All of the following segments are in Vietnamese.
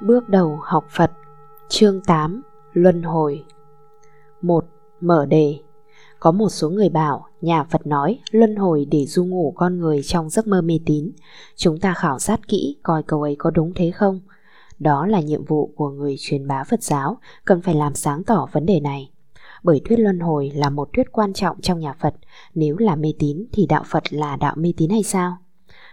Bước đầu học Phật Chương 8 Luân hồi 1. Mở đề Có một số người bảo nhà Phật nói luân hồi để du ngủ con người trong giấc mơ mê tín. Chúng ta khảo sát kỹ coi câu ấy có đúng thế không? Đó là nhiệm vụ của người truyền bá Phật giáo, cần phải làm sáng tỏ vấn đề này. Bởi thuyết luân hồi là một thuyết quan trọng trong nhà Phật, nếu là mê tín thì đạo Phật là đạo mê tín hay sao?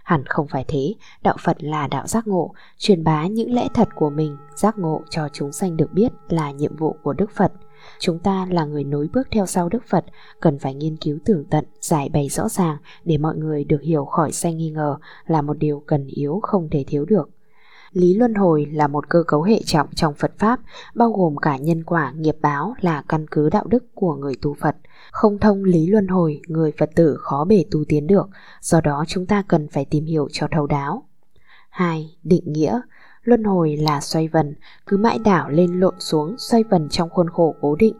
Hẳn không phải thế, đạo Phật là đạo giác ngộ, truyền bá những lẽ thật của mình, giác ngộ cho chúng sanh được biết là nhiệm vụ của Đức Phật. Chúng ta là người nối bước theo sau Đức Phật, cần phải nghiên cứu tường tận, giải bày rõ ràng để mọi người được hiểu khỏi sanh nghi ngờ là một điều cần yếu không thể thiếu được. Lý luân hồi là một cơ cấu hệ trọng trong Phật Pháp, bao gồm cả nhân quả nghiệp báo là căn cứ đạo đức của người tu Phật. Không thông lý luân hồi, người Phật tử khó bề tu tiến được, do đó chúng ta cần phải tìm hiểu cho thấu đáo. 2. Định nghĩa Luân hồi là xoay vần, cứ mãi đảo lên lộn xuống, xoay vần trong khuôn khổ cố định.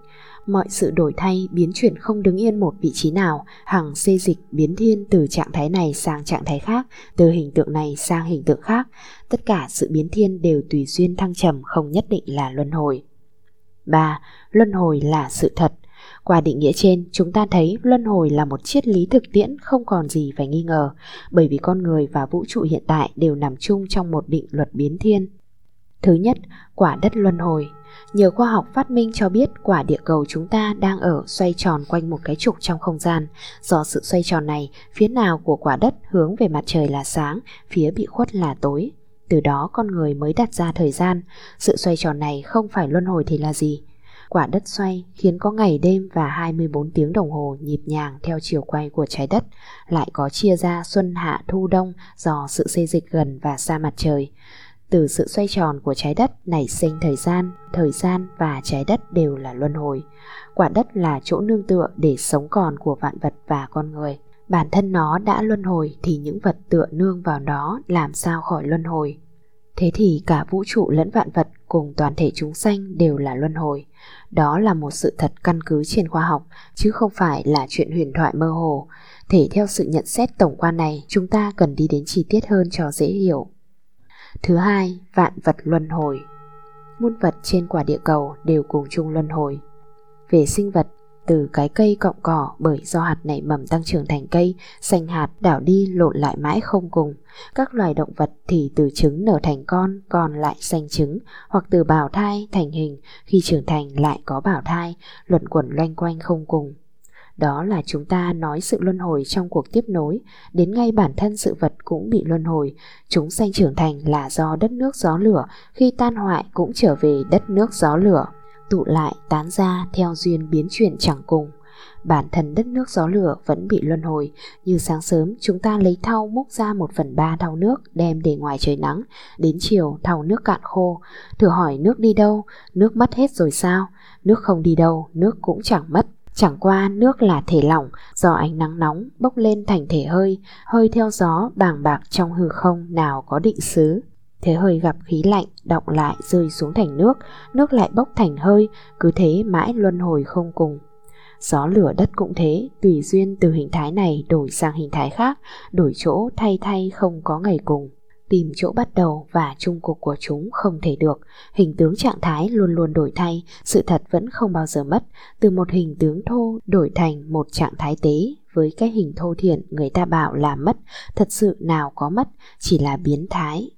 Mọi sự đổi thay, biến chuyển không đứng yên một vị trí nào, hằng xê dịch biến thiên từ trạng thái này sang trạng thái khác, từ hình tượng này sang hình tượng khác. Tất cả sự biến thiên đều tùy duyên thăng trầm không nhất định là luân hồi. 3. Luân hồi là sự thật. Qua định nghĩa trên, chúng ta thấy luân hồi là một triết lý thực tiễn không còn gì phải nghi ngờ, bởi vì con người và vũ trụ hiện tại đều nằm chung trong một định luật biến thiên. Thứ nhất, quả đất luân hồi. Nhờ khoa học phát minh cho biết quả địa cầu chúng ta đang ở xoay tròn quanh một cái trục trong không gian. Do sự xoay tròn này, phía nào của quả đất hướng về mặt trời là sáng, phía bị khuất là tối. Từ đó con người mới đặt ra thời gian. Sự xoay tròn này không phải luân hồi thì là gì? Quả đất xoay khiến có ngày đêm và 24 tiếng đồng hồ nhịp nhàng theo chiều quay của trái đất, lại có chia ra xuân hạ thu đông do sự xê dịch gần và xa mặt trời. Từ sự xoay tròn của trái đất nảy sinh thời gian, thời gian và trái đất đều là luân hồi. Quả đất là chỗ nương tựa để sống còn của vạn vật và con người. Bản thân nó đã luân hồi thì những vật tựa nương vào nó làm sao khỏi luân hồi. Thế thì cả vũ trụ lẫn vạn vật cùng toàn thể chúng sanh đều là luân hồi. Đó là một sự thật căn cứ trên khoa học, chứ không phải là chuyện huyền thoại mơ hồ. Thể theo sự nhận xét tổng quan này, chúng ta cần đi đến chi tiết hơn cho dễ hiểu. Thứ hai, vạn vật luân hồi. Muôn vật trên quả địa cầu đều cùng chung luân hồi. Về sinh vật, từ cái cây cọng cỏ bởi do hạt nảy mầm tăng trưởng thành cây, xanh hạt đảo đi lộn lại mãi không cùng. Các loài động vật thì từ trứng nở thành con, còn lại xanh trứng, hoặc từ bào thai thành hình, khi trưởng thành lại có bào thai, luẩn quẩn loanh quanh không cùng. Đó là chúng ta nói sự luân hồi trong cuộc tiếp nối, đến ngay bản thân sự vật cũng bị luân hồi. Chúng sanh trưởng thành là do đất nước gió lửa, khi tan hoại cũng trở về đất nước gió lửa tụ lại tán ra theo duyên biến chuyển chẳng cùng. Bản thân đất nước gió lửa vẫn bị luân hồi, như sáng sớm chúng ta lấy thau múc ra một phần ba thau nước đem để ngoài trời nắng, đến chiều thau nước cạn khô. Thử hỏi nước đi đâu, nước mất hết rồi sao? Nước không đi đâu, nước cũng chẳng mất. Chẳng qua nước là thể lỏng do ánh nắng nóng bốc lên thành thể hơi, hơi theo gió bàng bạc trong hư không nào có định xứ. Thế hơi gặp khí lạnh động lại rơi xuống thành nước Nước lại bốc thành hơi Cứ thế mãi luân hồi không cùng Gió lửa đất cũng thế Tùy duyên từ hình thái này đổi sang hình thái khác Đổi chỗ thay thay không có ngày cùng Tìm chỗ bắt đầu và chung cục của chúng không thể được. Hình tướng trạng thái luôn luôn đổi thay Sự thật vẫn không bao giờ mất. Từ một hình tướng thô đổi thành một trạng thái tế với cái hình thô thiện người ta bảo là mất, thật sự nào có mất, chỉ là biến thái,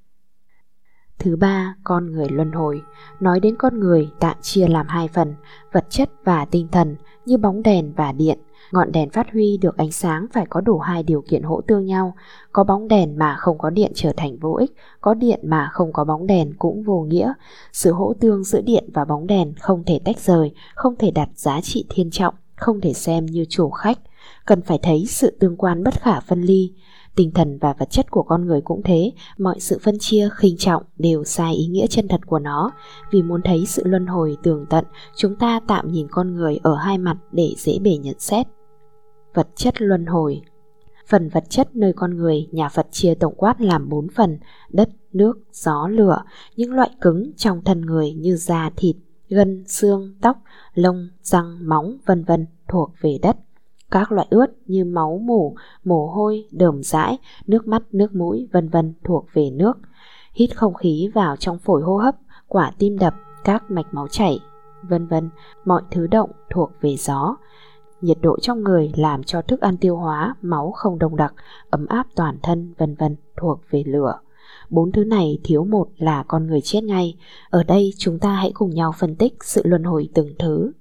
Thứ ba, con người luân hồi. Nói đến con người tạm chia làm hai phần, vật chất và tinh thần, như bóng đèn và điện. Ngọn đèn phát huy được ánh sáng phải có đủ hai điều kiện hỗ tương nhau. Có bóng đèn mà không có điện trở thành vô ích, có điện mà không có bóng đèn cũng vô nghĩa. Sự hỗ tương giữa điện và bóng đèn không thể tách rời, không thể đặt giá trị thiên trọng, không thể xem như chủ khách. Cần phải thấy sự tương quan bất khả phân ly. Tinh thần và vật chất của con người cũng thế, mọi sự phân chia, khinh trọng đều sai ý nghĩa chân thật của nó. Vì muốn thấy sự luân hồi tường tận, chúng ta tạm nhìn con người ở hai mặt để dễ bề nhận xét. Vật chất luân hồi Phần vật chất nơi con người, nhà Phật chia tổng quát làm bốn phần, đất, nước, gió, lửa, những loại cứng trong thân người như da, thịt, gân, xương, tóc, lông, răng, móng, vân vân thuộc về đất. Các loại ướt như máu mủ, mồ hôi, đờm dãi, nước mắt, nước mũi, vân vân thuộc về nước. hít không khí vào trong phổi hô hấp, quả tim đập, các mạch máu chảy, vân vân, mọi thứ động thuộc về gió. Nhiệt độ trong người làm cho thức ăn tiêu hóa, máu không đông đặc, ấm áp toàn thân, vân vân, thuộc về lửa. Bốn thứ này thiếu một là con người chết ngay. Ở đây chúng ta hãy cùng nhau phân tích sự luân hồi từng thứ.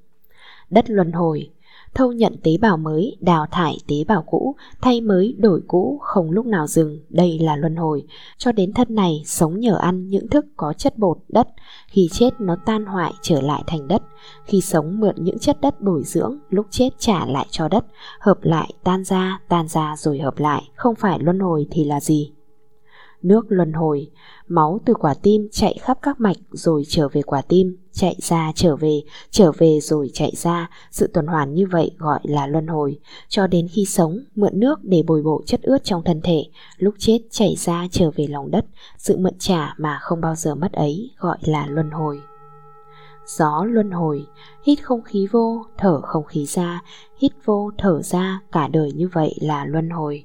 Đất luân hồi thâu nhận tế bào mới, đào thải tế bào cũ, thay mới đổi cũ, không lúc nào dừng, đây là luân hồi. Cho đến thân này sống nhờ ăn những thức có chất bột đất, khi chết nó tan hoại trở lại thành đất, khi sống mượn những chất đất bồi dưỡng, lúc chết trả lại cho đất, hợp lại tan ra, tan ra rồi hợp lại, không phải luân hồi thì là gì? nước luân hồi, máu từ quả tim chạy khắp các mạch rồi trở về quả tim, chạy ra trở về, trở về rồi chạy ra, sự tuần hoàn như vậy gọi là luân hồi, cho đến khi sống, mượn nước để bồi bổ chất ướt trong thân thể, lúc chết chảy ra trở về lòng đất, sự mượn trả mà không bao giờ mất ấy gọi là luân hồi. Gió luân hồi, hít không khí vô, thở không khí ra, hít vô, thở ra, cả đời như vậy là luân hồi.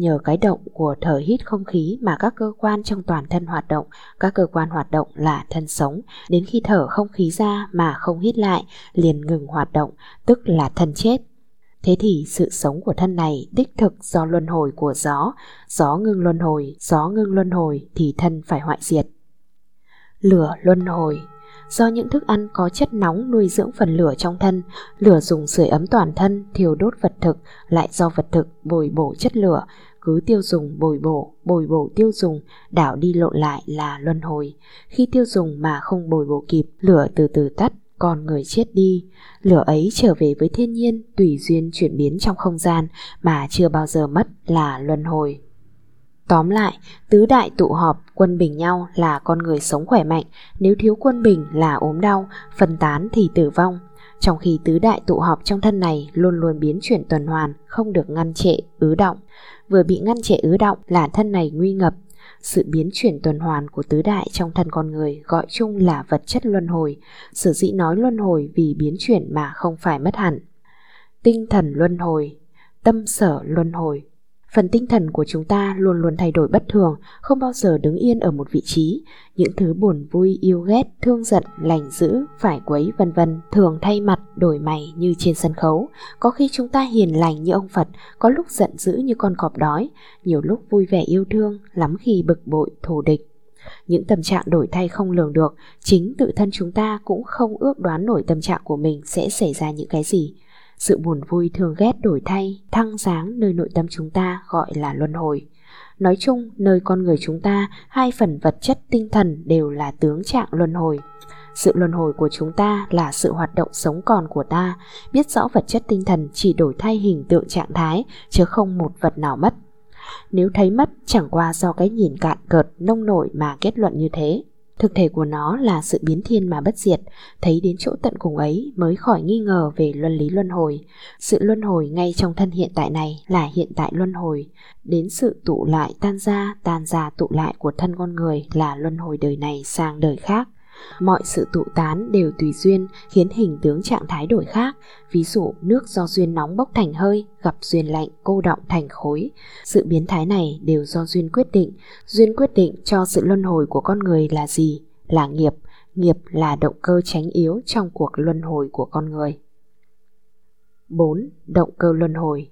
Nhờ cái động của thở hít không khí mà các cơ quan trong toàn thân hoạt động, các cơ quan hoạt động là thân sống, đến khi thở không khí ra mà không hít lại, liền ngừng hoạt động, tức là thân chết. Thế thì sự sống của thân này đích thực do luân hồi của gió, gió ngưng luân hồi, gió ngưng luân hồi thì thân phải hoại diệt. Lửa luân hồi Do những thức ăn có chất nóng nuôi dưỡng phần lửa trong thân, lửa dùng sưởi ấm toàn thân, thiêu đốt vật thực, lại do vật thực bồi bổ chất lửa, cứ tiêu dùng bồi bổ, bồi bổ tiêu dùng, đảo đi lộn lại là luân hồi. Khi tiêu dùng mà không bồi bổ kịp, lửa từ từ tắt, con người chết đi. Lửa ấy trở về với thiên nhiên, tùy duyên chuyển biến trong không gian mà chưa bao giờ mất là luân hồi. Tóm lại, tứ đại tụ họp quân bình nhau là con người sống khỏe mạnh, nếu thiếu quân bình là ốm đau, phân tán thì tử vong. Trong khi tứ đại tụ họp trong thân này luôn luôn biến chuyển tuần hoàn, không được ngăn trệ, ứ động. Vừa bị ngăn trẻ ứ động là thân này nguy ngập. Sự biến chuyển tuần hoàn của tứ đại trong thân con người gọi chung là vật chất luân hồi. sở dĩ nói luân hồi vì biến chuyển mà không phải mất hẳn. Tinh thần luân hồi, tâm sở luân hồi, Phần tinh thần của chúng ta luôn luôn thay đổi bất thường, không bao giờ đứng yên ở một vị trí. Những thứ buồn vui, yêu ghét, thương giận, lành dữ, phải quấy vân vân thường thay mặt, đổi mày như trên sân khấu. Có khi chúng ta hiền lành như ông Phật, có lúc giận dữ như con cọp đói, nhiều lúc vui vẻ yêu thương, lắm khi bực bội, thù địch. Những tâm trạng đổi thay không lường được, chính tự thân chúng ta cũng không ước đoán nổi tâm trạng của mình sẽ xảy ra những cái gì. Sự buồn vui thường ghét đổi thay, thăng sáng nơi nội tâm chúng ta gọi là luân hồi. Nói chung, nơi con người chúng ta, hai phần vật chất tinh thần đều là tướng trạng luân hồi. Sự luân hồi của chúng ta là sự hoạt động sống còn của ta, biết rõ vật chất tinh thần chỉ đổi thay hình tượng trạng thái, chứ không một vật nào mất. Nếu thấy mất chẳng qua do cái nhìn cạn cợt nông nổi mà kết luận như thế. Thực thể của nó là sự biến thiên mà bất diệt, thấy đến chỗ tận cùng ấy mới khỏi nghi ngờ về luân lý luân hồi. Sự luân hồi ngay trong thân hiện tại này là hiện tại luân hồi, đến sự tụ lại tan ra, tan ra tụ lại của thân con người là luân hồi đời này sang đời khác. Mọi sự tụ tán đều tùy duyên khiến hình tướng trạng thái đổi khác, ví dụ nước do duyên nóng bốc thành hơi, gặp duyên lạnh cô động thành khối. Sự biến thái này đều do duyên quyết định, duyên quyết định cho sự luân hồi của con người là gì? Là nghiệp, nghiệp là động cơ tránh yếu trong cuộc luân hồi của con người. 4. Động cơ luân hồi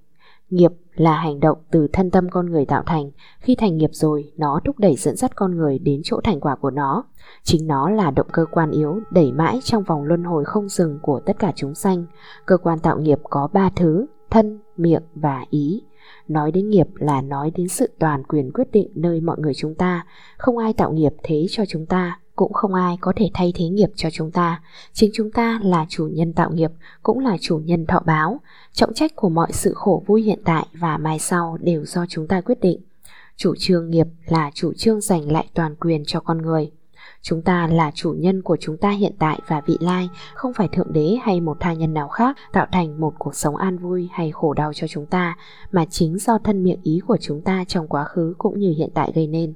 Nghiệp là hành động từ thân tâm con người tạo thành, khi thành nghiệp rồi, nó thúc đẩy dẫn dắt con người đến chỗ thành quả của nó. Chính nó là động cơ quan yếu đẩy mãi trong vòng luân hồi không dừng của tất cả chúng sanh. Cơ quan tạo nghiệp có ba thứ, thân, miệng và ý. Nói đến nghiệp là nói đến sự toàn quyền quyết định nơi mọi người chúng ta, không ai tạo nghiệp thế cho chúng ta, cũng không ai có thể thay thế nghiệp cho chúng ta. Chính chúng ta là chủ nhân tạo nghiệp, cũng là chủ nhân thọ báo. Trọng trách của mọi sự khổ vui hiện tại và mai sau đều do chúng ta quyết định. Chủ trương nghiệp là chủ trương giành lại toàn quyền cho con người. Chúng ta là chủ nhân của chúng ta hiện tại và vị lai, không phải thượng đế hay một tha nhân nào khác tạo thành một cuộc sống an vui hay khổ đau cho chúng ta, mà chính do thân miệng ý của chúng ta trong quá khứ cũng như hiện tại gây nên.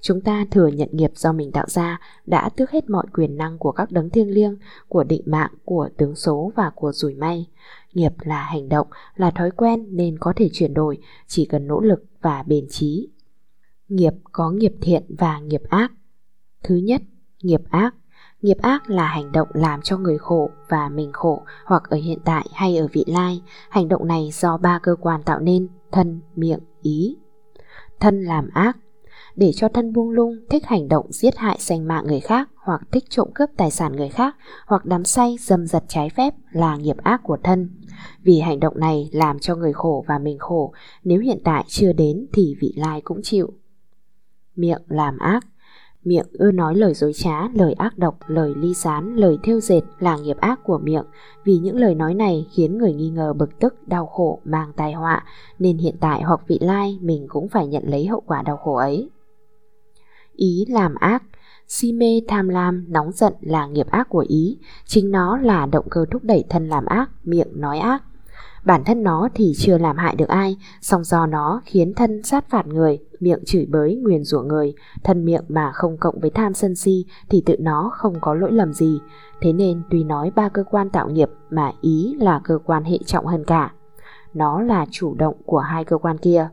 Chúng ta thừa nhận nghiệp do mình tạo ra đã tước hết mọi quyền năng của các đấng thiêng liêng, của định mạng, của tướng số và của rủi may. Nghiệp là hành động, là thói quen nên có thể chuyển đổi, chỉ cần nỗ lực và bền trí. Nghiệp có nghiệp thiện và nghiệp ác. Thứ nhất, nghiệp ác. Nghiệp ác là hành động làm cho người khổ và mình khổ hoặc ở hiện tại hay ở vị lai. Hành động này do ba cơ quan tạo nên, thân, miệng, ý. Thân làm ác. Để cho thân buông lung, thích hành động giết hại danh mạng người khác hoặc thích trộm cướp tài sản người khác hoặc đắm say dâm dật trái phép là nghiệp ác của thân. Vì hành động này làm cho người khổ và mình khổ, nếu hiện tại chưa đến thì vị lai cũng chịu. Miệng làm ác Miệng ưa nói lời dối trá, lời ác độc, lời ly gián, lời thêu dệt là nghiệp ác của miệng vì những lời nói này khiến người nghi ngờ bực tức, đau khổ, mang tai họa nên hiện tại hoặc vị lai mình cũng phải nhận lấy hậu quả đau khổ ấy. Ý làm ác Si mê tham lam, nóng giận là nghiệp ác của ý, chính nó là động cơ thúc đẩy thân làm ác, miệng nói ác. Bản thân nó thì chưa làm hại được ai, song do nó khiến thân sát phạt người, miệng chửi bới, nguyền rủa người, thân miệng mà không cộng với tham sân si thì tự nó không có lỗi lầm gì. Thế nên tuy nói ba cơ quan tạo nghiệp mà ý là cơ quan hệ trọng hơn cả. Nó là chủ động của hai cơ quan kia.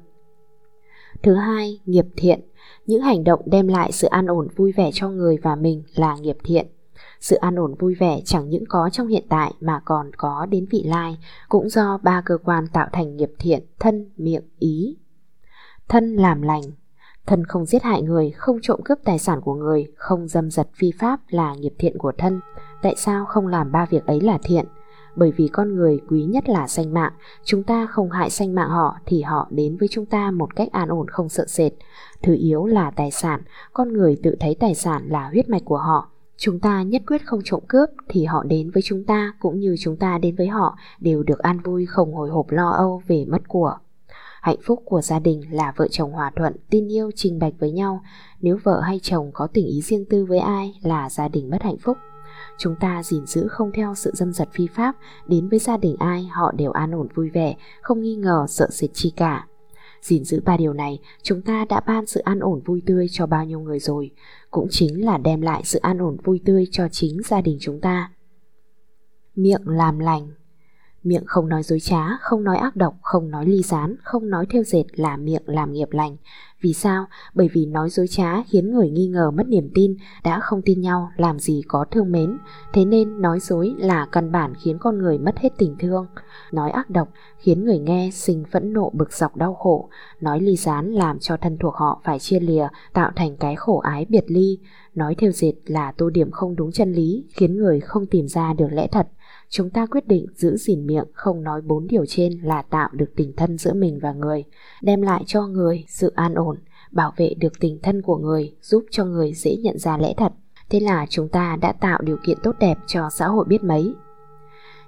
Thứ hai, nghiệp thiện. Những hành động đem lại sự an ổn vui vẻ cho người và mình là nghiệp thiện. Sự an ổn vui vẻ chẳng những có trong hiện tại mà còn có đến vị lai, cũng do ba cơ quan tạo thành nghiệp thiện, thân, miệng, ý. Thân làm lành Thân không giết hại người, không trộm cướp tài sản của người, không dâm dật phi pháp là nghiệp thiện của thân. Tại sao không làm ba việc ấy là thiện? Bởi vì con người quý nhất là sanh mạng, chúng ta không hại sanh mạng họ thì họ đến với chúng ta một cách an ổn không sợ sệt. Thứ yếu là tài sản, con người tự thấy tài sản là huyết mạch của họ, Chúng ta nhất quyết không trộm cướp thì họ đến với chúng ta cũng như chúng ta đến với họ đều được an vui không hồi hộp lo âu về mất của. Hạnh phúc của gia đình là vợ chồng hòa thuận, tin yêu, trình bạch với nhau. Nếu vợ hay chồng có tình ý riêng tư với ai là gia đình mất hạnh phúc. Chúng ta gìn giữ không theo sự dâm dật phi pháp, đến với gia đình ai họ đều an ổn vui vẻ, không nghi ngờ sợ sệt chi cả. gìn giữ ba điều này, chúng ta đã ban sự an ổn vui tươi cho bao nhiêu người rồi cũng chính là đem lại sự an ổn vui tươi cho chính gia đình chúng ta. Miệng làm lành Miệng không nói dối trá, không nói ác độc, không nói ly gián, không nói theo dệt là miệng làm nghiệp lành. Vì sao? Bởi vì nói dối trá khiến người nghi ngờ mất niềm tin, đã không tin nhau, làm gì có thương mến. Thế nên nói dối là căn bản khiến con người mất hết tình thương. Nói ác độc khiến người nghe sinh phẫn nộ bực dọc đau khổ. Nói ly gián làm cho thân thuộc họ phải chia lìa, tạo thành cái khổ ái biệt ly. Nói theo dệt là tô điểm không đúng chân lý, khiến người không tìm ra được lẽ thật. Chúng ta quyết định giữ gìn miệng không nói bốn điều trên là tạo được tình thân giữa mình và người, đem lại cho người sự an ổn, bảo vệ được tình thân của người, giúp cho người dễ nhận ra lẽ thật. Thế là chúng ta đã tạo điều kiện tốt đẹp cho xã hội biết mấy.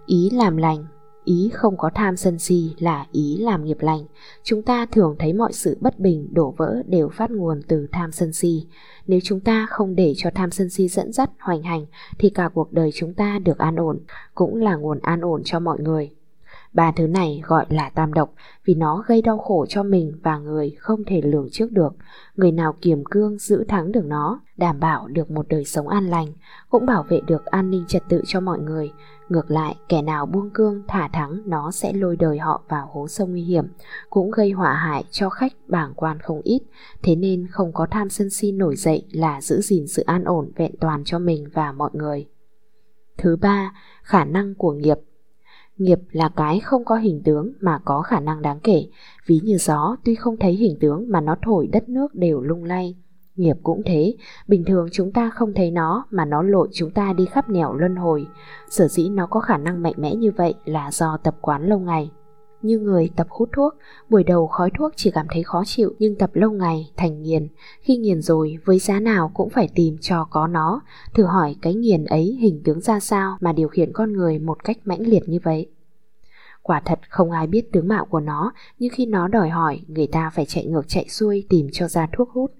Ý làm lành Ý không có tham sân si là ý làm nghiệp lành. Chúng ta thường thấy mọi sự bất bình, đổ vỡ đều phát nguồn từ tham sân si. Nếu chúng ta không để cho tham sân si dẫn dắt, hoành hành, thì cả cuộc đời chúng ta được an ổn, cũng là nguồn an ổn cho mọi người. Ba thứ này gọi là tam độc vì nó gây đau khổ cho mình và người không thể lường trước được. Người nào kiềm cương giữ thắng được nó, đảm bảo được một đời sống an lành, cũng bảo vệ được an ninh trật tự cho mọi người. Ngược lại, kẻ nào buông cương thả thắng nó sẽ lôi đời họ vào hố sông nguy hiểm, cũng gây họa hại cho khách bảng quan không ít. Thế nên không có tham sân si nổi dậy là giữ gìn sự an ổn vẹn toàn cho mình và mọi người. Thứ ba, khả năng của nghiệp Nghiệp là cái không có hình tướng mà có khả năng đáng kể, ví như gió tuy không thấy hình tướng mà nó thổi đất nước đều lung lay. Nghiệp cũng thế, bình thường chúng ta không thấy nó mà nó lội chúng ta đi khắp nẻo luân hồi. Sở dĩ nó có khả năng mạnh mẽ như vậy là do tập quán lâu ngày. Như người tập hút thuốc, buổi đầu khói thuốc chỉ cảm thấy khó chịu nhưng tập lâu ngày thành nghiền. Khi nghiền rồi, với giá nào cũng phải tìm cho có nó. Thử hỏi cái nghiền ấy hình tướng ra sao mà điều khiển con người một cách mãnh liệt như vậy. Quả thật không ai biết tướng mạo của nó, nhưng khi nó đòi hỏi, người ta phải chạy ngược chạy xuôi tìm cho ra thuốc hút.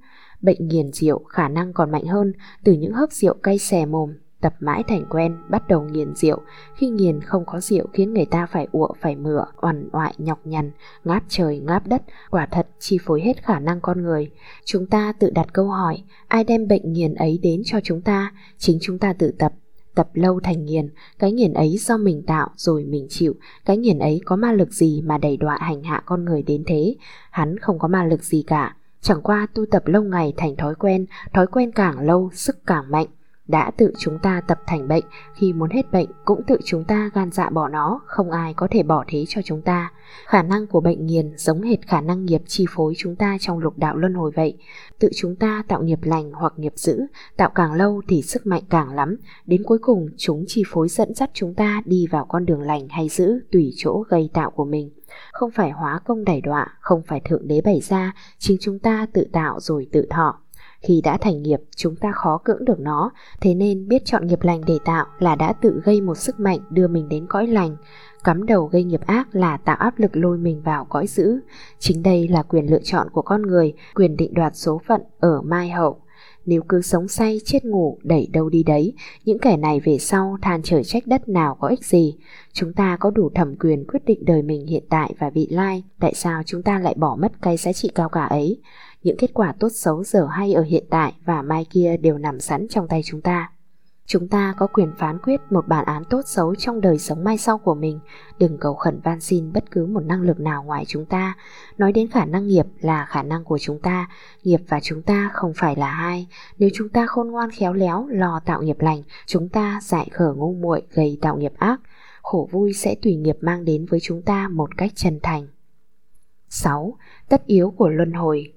Bệnh nghiền rượu khả năng còn mạnh hơn từ những hớp rượu cay xè mồm, tập mãi thành quen, bắt đầu nghiền rượu. Khi nghiền không có rượu khiến người ta phải ụa phải mửa, oằn oại nhọc nhằn, ngáp trời ngáp đất, quả thật chi phối hết khả năng con người. Chúng ta tự đặt câu hỏi, ai đem bệnh nghiền ấy đến cho chúng ta? Chính chúng ta tự tập, tập lâu thành nghiền, cái nghiền ấy do mình tạo rồi mình chịu, cái nghiền ấy có ma lực gì mà đẩy đọa hành hạ con người đến thế, hắn không có ma lực gì cả, Chẳng qua tu tập lâu ngày thành thói quen, thói quen càng lâu sức càng mạnh đã tự chúng ta tập thành bệnh, khi muốn hết bệnh cũng tự chúng ta gan dạ bỏ nó, không ai có thể bỏ thế cho chúng ta. Khả năng của bệnh nghiền giống hệt khả năng nghiệp chi phối chúng ta trong lục đạo luân hồi vậy. Tự chúng ta tạo nghiệp lành hoặc nghiệp dữ, tạo càng lâu thì sức mạnh càng lắm, đến cuối cùng chúng chi phối dẫn dắt chúng ta đi vào con đường lành hay dữ tùy chỗ gây tạo của mình. Không phải hóa công đẩy đọa, không phải thượng đế bày ra, chính chúng ta tự tạo rồi tự thọ. Khi đã thành nghiệp, chúng ta khó cưỡng được nó, thế nên biết chọn nghiệp lành để tạo là đã tự gây một sức mạnh đưa mình đến cõi lành. Cắm đầu gây nghiệp ác là tạo áp lực lôi mình vào cõi dữ. Chính đây là quyền lựa chọn của con người, quyền định đoạt số phận ở mai hậu. Nếu cứ sống say chết ngủ đẩy đâu đi đấy Những kẻ này về sau than trời trách đất nào có ích gì Chúng ta có đủ thẩm quyền quyết định đời mình hiện tại và vị lai Tại sao chúng ta lại bỏ mất cái giá trị cao cả ấy những kết quả tốt xấu dở hay ở hiện tại và mai kia đều nằm sẵn trong tay chúng ta. Chúng ta có quyền phán quyết một bản án tốt xấu trong đời sống mai sau của mình, đừng cầu khẩn van xin bất cứ một năng lực nào ngoài chúng ta. Nói đến khả năng nghiệp là khả năng của chúng ta, nghiệp và chúng ta không phải là hai. Nếu chúng ta khôn ngoan khéo léo lo tạo nghiệp lành, chúng ta dại khở ngu muội gây tạo nghiệp ác, khổ vui sẽ tùy nghiệp mang đến với chúng ta một cách chân thành. 6. Tất yếu của luân hồi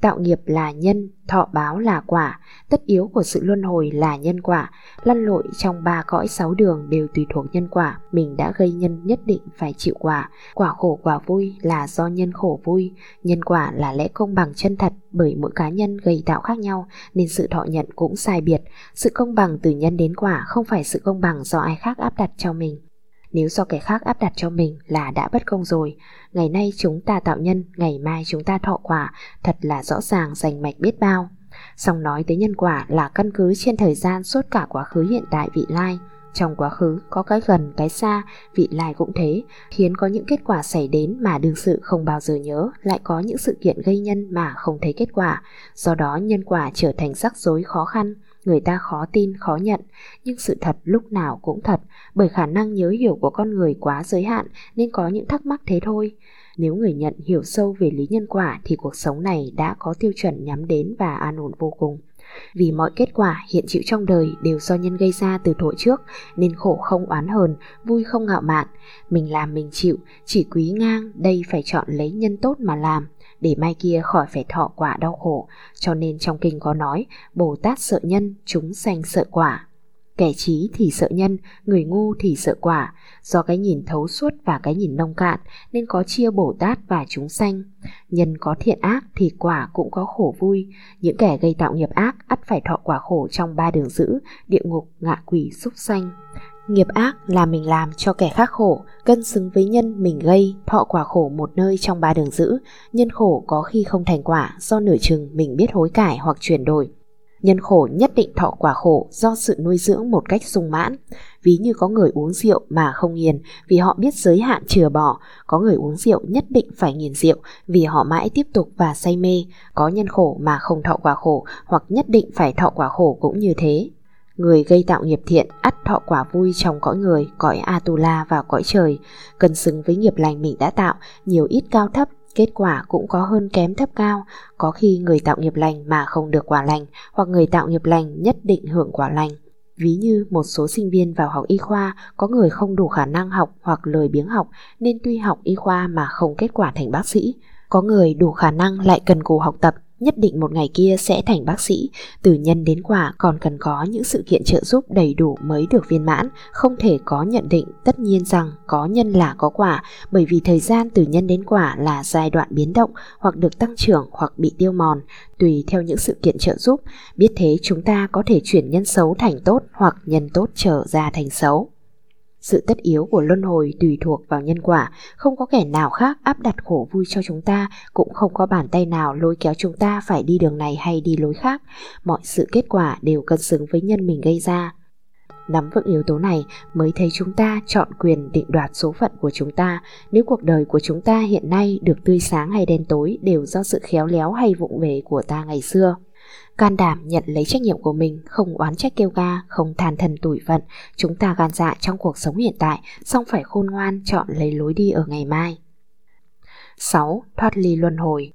Tạo nghiệp là nhân, thọ báo là quả, tất yếu của sự luân hồi là nhân quả, lăn lội trong ba cõi sáu đường đều tùy thuộc nhân quả, mình đã gây nhân nhất định phải chịu quả, quả khổ quả vui là do nhân khổ vui, nhân quả là lẽ công bằng chân thật bởi mỗi cá nhân gây tạo khác nhau nên sự thọ nhận cũng sai biệt, sự công bằng từ nhân đến quả không phải sự công bằng do ai khác áp đặt cho mình. Nếu do kẻ khác áp đặt cho mình là đã bất công rồi Ngày nay chúng ta tạo nhân Ngày mai chúng ta thọ quả Thật là rõ ràng rành mạch biết bao. Song nói tới nhân quả là căn cứ trên thời gian suốt cả quá khứ hiện tại vị lai. Trong quá khứ có cái gần cái xa, vị lai cũng thế, khiến có những kết quả xảy đến mà đương sự không bao giờ nhớ, lại có những sự kiện gây nhân mà không thấy kết quả, do đó nhân quả trở thành rắc rối khó khăn, người ta khó tin, khó nhận, nhưng sự thật lúc nào cũng thật, bởi khả năng nhớ hiểu của con người quá giới hạn nên có những thắc mắc thế thôi. Nếu người nhận hiểu sâu về lý nhân quả thì cuộc sống này đã có tiêu chuẩn nhắm đến và an ổn vô cùng. Vì mọi kết quả hiện chịu trong đời đều do nhân gây ra từ thổi trước nên khổ không oán hờn, vui không ngạo mạn. Mình làm mình chịu, chỉ quý ngang đây phải chọn lấy nhân tốt mà làm để mai kia khỏi phải thọ quả đau khổ. Cho nên trong kinh có nói, Bồ Tát sợ nhân, chúng sanh sợ quả. Kẻ trí thì sợ nhân, người ngu thì sợ quả. Do cái nhìn thấu suốt và cái nhìn nông cạn nên có chia Bồ Tát và chúng sanh. Nhân có thiện ác thì quả cũng có khổ vui. Những kẻ gây tạo nghiệp ác ắt phải thọ quả khổ trong ba đường dữ, địa ngục, ngạ quỷ, súc sanh. Nghiệp ác là mình làm cho kẻ khác khổ, cân xứng với nhân mình gây, thọ quả khổ một nơi trong ba đường dữ. Nhân khổ có khi không thành quả do nửa chừng mình biết hối cải hoặc chuyển đổi. Nhân khổ nhất định thọ quả khổ do sự nuôi dưỡng một cách sung mãn. Ví như có người uống rượu mà không nghiền vì họ biết giới hạn chừa bỏ, có người uống rượu nhất định phải nghiền rượu vì họ mãi tiếp tục và say mê, có nhân khổ mà không thọ quả khổ hoặc nhất định phải thọ quả khổ cũng như thế. Người gây tạo nghiệp thiện ắt thọ quả vui trong cõi người, cõi Atula và cõi trời, cần xứng với nghiệp lành mình đã tạo, nhiều ít cao thấp kết quả cũng có hơn kém thấp cao, có khi người tạo nghiệp lành mà không được quả lành, hoặc người tạo nghiệp lành nhất định hưởng quả lành. Ví như một số sinh viên vào học y khoa có người không đủ khả năng học hoặc lười biếng học nên tuy học y khoa mà không kết quả thành bác sĩ. Có người đủ khả năng lại cần cù học tập nhất định một ngày kia sẽ thành bác sĩ. Từ nhân đến quả còn cần có những sự kiện trợ giúp đầy đủ mới được viên mãn, không thể có nhận định tất nhiên rằng có nhân là có quả, bởi vì thời gian từ nhân đến quả là giai đoạn biến động hoặc được tăng trưởng hoặc bị tiêu mòn, tùy theo những sự kiện trợ giúp. Biết thế chúng ta có thể chuyển nhân xấu thành tốt hoặc nhân tốt trở ra thành xấu. Sự tất yếu của luân hồi tùy thuộc vào nhân quả, không có kẻ nào khác áp đặt khổ vui cho chúng ta, cũng không có bàn tay nào lôi kéo chúng ta phải đi đường này hay đi lối khác. Mọi sự kết quả đều cân xứng với nhân mình gây ra. Nắm vững yếu tố này mới thấy chúng ta chọn quyền định đoạt số phận của chúng ta. Nếu cuộc đời của chúng ta hiện nay được tươi sáng hay đen tối đều do sự khéo léo hay vụng về của ta ngày xưa. Can đảm nhận lấy trách nhiệm của mình, không oán trách kêu ga, không than thần tủi vận. Chúng ta gan dạ trong cuộc sống hiện tại, song phải khôn ngoan chọn lấy lối đi ở ngày mai. 6. Thoát ly luân hồi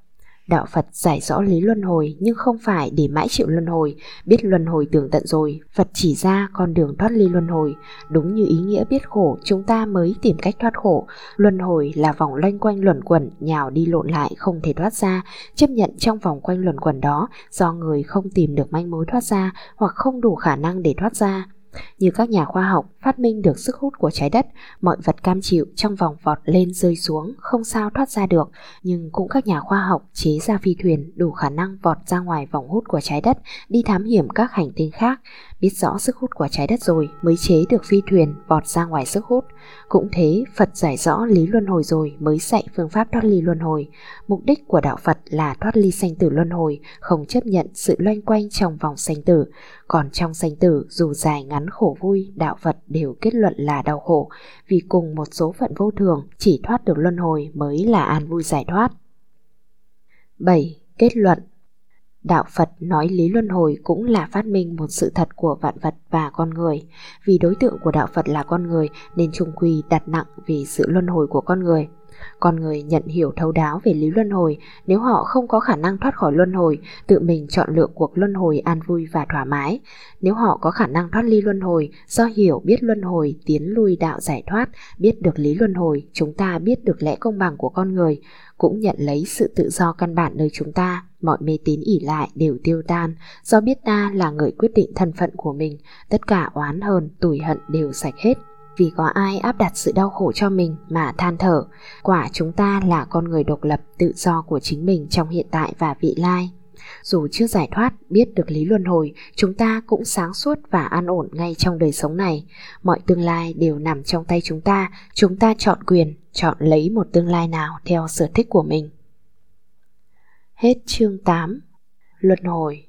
Đạo Phật giải rõ lý luân hồi nhưng không phải để mãi chịu luân hồi, biết luân hồi tường tận rồi, Phật chỉ ra con đường thoát ly luân hồi. Đúng như ý nghĩa biết khổ, chúng ta mới tìm cách thoát khổ. Luân hồi là vòng loanh quanh luẩn quẩn, nhào đi lộn lại không thể thoát ra, chấp nhận trong vòng quanh luẩn quẩn đó do người không tìm được manh mối thoát ra hoặc không đủ khả năng để thoát ra. Như các nhà khoa học phát minh được sức hút của trái đất, mọi vật cam chịu trong vòng vọt lên rơi xuống không sao thoát ra được, nhưng cũng các nhà khoa học chế ra phi thuyền đủ khả năng vọt ra ngoài vòng hút của trái đất đi thám hiểm các hành tinh khác, biết rõ sức hút của trái đất rồi mới chế được phi thuyền vọt ra ngoài sức hút. Cũng thế, Phật giải rõ lý luân hồi rồi mới dạy phương pháp thoát ly luân hồi. Mục đích của đạo Phật là thoát ly sanh tử luân hồi, không chấp nhận sự loanh quanh trong vòng sanh tử. Còn trong sanh tử, dù dài ngắn khổ vui, đạo Phật đều kết luận là đau khổ, vì cùng một số phận vô thường, chỉ thoát được luân hồi mới là an vui giải thoát. 7. Kết luận Đạo Phật nói lý luân hồi cũng là phát minh một sự thật của vạn vật và con người. Vì đối tượng của đạo Phật là con người nên trung quy đặt nặng vì sự luân hồi của con người. Con người nhận hiểu thấu đáo về lý luân hồi, nếu họ không có khả năng thoát khỏi luân hồi, tự mình chọn lựa cuộc luân hồi an vui và thoải mái. Nếu họ có khả năng thoát ly luân hồi, do hiểu biết luân hồi, tiến lui đạo giải thoát, biết được lý luân hồi, chúng ta biết được lẽ công bằng của con người, cũng nhận lấy sự tự do căn bản nơi chúng ta, mọi mê tín ỉ lại đều tiêu tan, do biết ta là người quyết định thân phận của mình, tất cả oán hờn, tủi hận đều sạch hết vì có ai áp đặt sự đau khổ cho mình mà than thở. Quả chúng ta là con người độc lập tự do của chính mình trong hiện tại và vị lai. Dù chưa giải thoát, biết được lý luân hồi, chúng ta cũng sáng suốt và an ổn ngay trong đời sống này. Mọi tương lai đều nằm trong tay chúng ta, chúng ta chọn quyền, chọn lấy một tương lai nào theo sở thích của mình. Hết chương 8 Luân hồi